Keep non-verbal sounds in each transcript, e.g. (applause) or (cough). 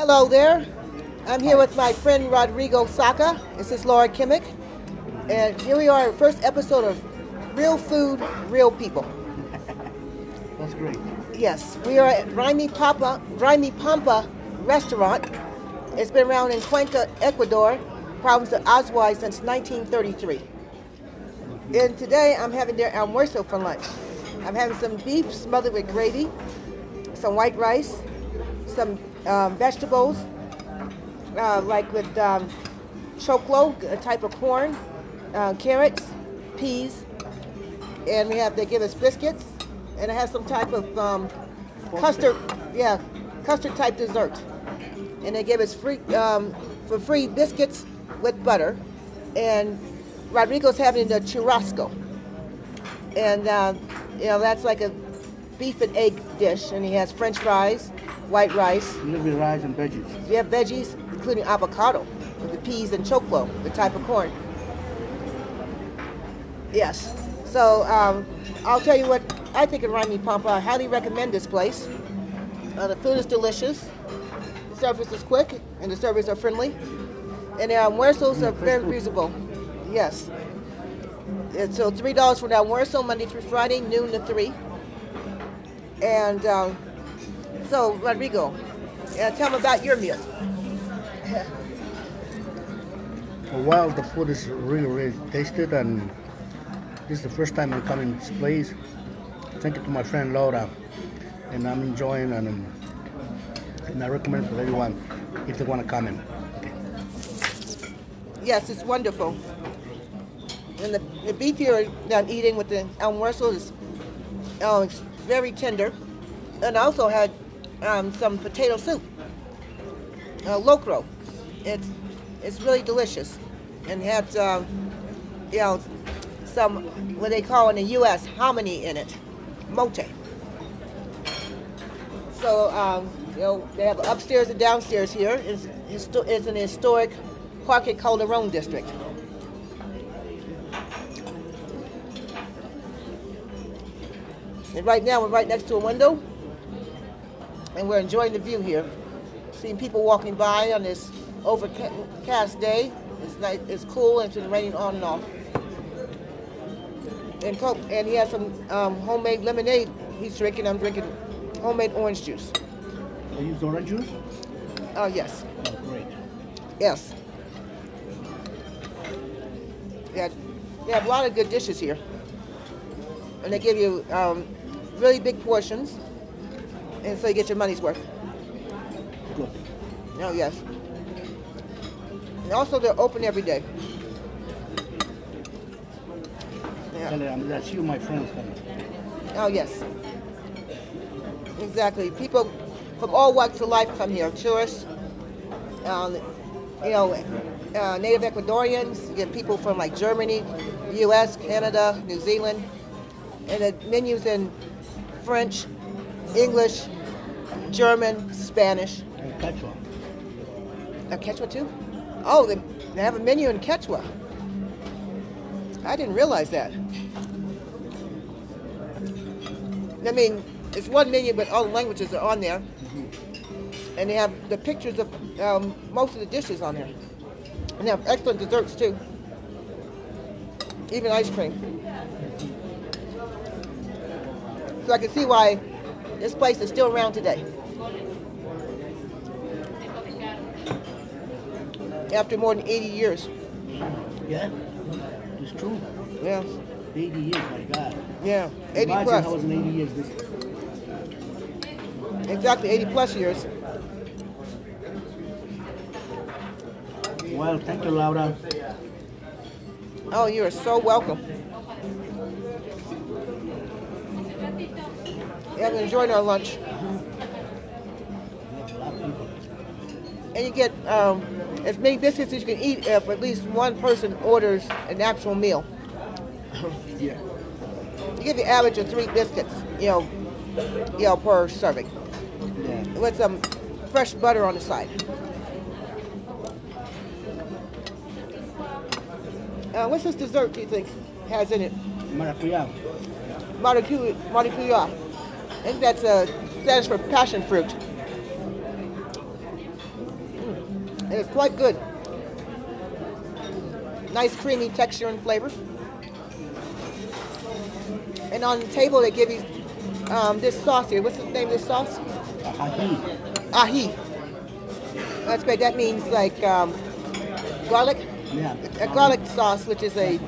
Hello there. I'm here with my friend Rodrigo Saka. This is Laura Kimmick. And here we are, first episode of Real Food, Real People. (laughs) That's great. Yes, we are at Raimi Papa, Raymipampa restaurant. It's been around in Cuenca, Ecuador, province of Azuay since 1933. And today I'm having their almuerzo for lunch. I'm having some beef smothered with gravy, some white rice, some um, vegetables, uh, like with um, choclo, a type of corn, uh, carrots, peas, and we have they give us biscuits, and it has some type of um, custard, yeah, custard type dessert, and they give us free um, for free biscuits with butter, and Rodrigo's having the churrasco, and uh, you know that's like a beef and egg dish, and he has French fries, white rice, A little bit of rice and veggies. we have veggies, including avocado, with the peas and choclo, the type of corn. Yes. So um, I'll tell you what I think of Raymipampa. I highly recommend this place. Uh, the food is delicious. The service is quick, and the servers are friendly. And the almuerzos are very reasonable. Yes. And so three dollars for the almuerzo Monday through Friday, noon to three. And um, so Rodrigo, uh, tell me about your meal. Well, the food is really, really tasted, and this is the first time I'm coming to this place. Thank you to my friend Laura, and I'm enjoying, and, um, and I recommend for everyone if they want to come in. Okay. Yes, it's wonderful. And the, the beef I'm eating with the almuerzo is oh, it's very tender. And I also had um, some potato soup, uh, locro. It's it's really delicious, and had um, you know some what they call in the U.S. hominy in it, mote. So um, you know they have upstairs and downstairs here. It's, it's an historic Parque Calderon district. And right now we're right next to a window, and we're enjoying the view here. Seeing people walking by on this overcast day. It's nice, it's cool, and it's been raining on and off. And Coke, and he has some um, homemade lemonade. He's drinking. I'm drinking homemade orange juice. They use orange juice? Oh yes, Oh, great. yes. Yeah, they have a lot of good dishes here, and they give you um, really big portions, and so you get your money's worth. Good. Oh yes. And also they're open every day. Yeah. Them that's you, my friends. Oh yes. Exactly. People from all walks of life come here. Tourists, um, you know, uh, native Ecuadorians. You get people from like Germany, U.S., Canada, New Zealand, and the menus in French, English, German, Spanish. And Quechua. A Quechua too? Oh, they, they have a menu in Quechua. I didn't realize that. I mean, it's one menu, but all the languages are on there. And they have the pictures of um, most of the dishes on there. And they have excellent desserts too. Even ice cream. So I can see why this place is still around today. After more than 80 years. Yeah, it's true. Yeah, 80 years, my God. yeah, 80 Imagine plus. how was in 80 years. This, Exactly, 80 plus years. well, thank you, Laura. Oh, you are so welcome. We enjoyed our lunch. A lot of people. And you get um, as many biscuits as you can eat if at least one person orders an actual meal. (coughs) Yeah. You get the average of three biscuits, you know, you know, per serving, Yeah. with some fresh butter on the side. Uh, what's this dessert do you think has in it? Maracuya. Maracuya. Maracuya. I think that's uh, stands for passion fruit. And it's quite good. Nice creamy texture and flavor. And on the table they give you um, this sauce here. What's the name of this sauce? Ahi. Ahi. That's great. That means like um, garlic. Yeah. A garlic sauce, which is a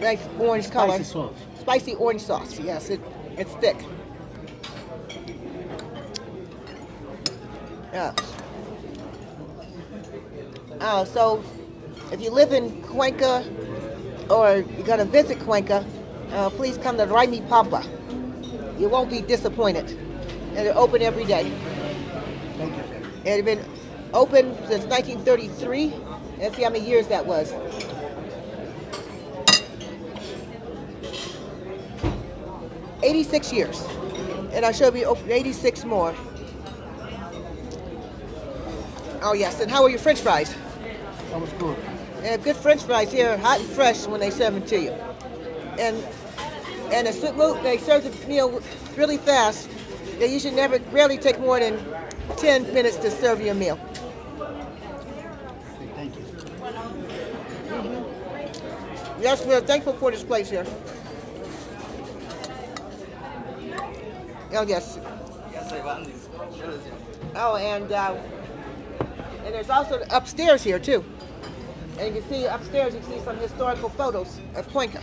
nice orange color. Spicy sauce. Spicy orange sauce. Yes, it, it's thick. Yeah. Uh, so, if you live in Cuenca or you're going to visit Cuenca, uh, please come to Raymipampa. You won't be disappointed. And they're open every day. Thank you, sir. It had been open since 1933. Let's see how many years that was. Eighty-six years, and I shall be open eighty-six more. Oh yes, and how are your French fries? That was good. And good French fries here, hot and fresh when they serve them to you. And and a soup moot, they serve the meal really fast. They usually never, rarely take more than 10 minutes to serve your meal. Thank you. Yes, we're thankful for this place here. Oh yes. Oh, and uh, and there's also upstairs here too. And you can see upstairs, you can see some historical photos of Cuenca.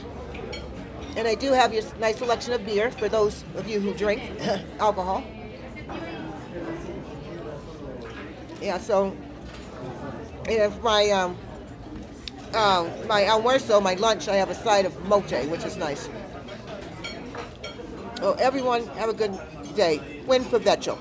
And they do have your nice selection of beer for those of you who drink (laughs) alcohol. Yeah, so for my um, uh, my almuerzo, my lunch, I have a side of moche, which is nice. So everyone, have a good day. Buen provecho.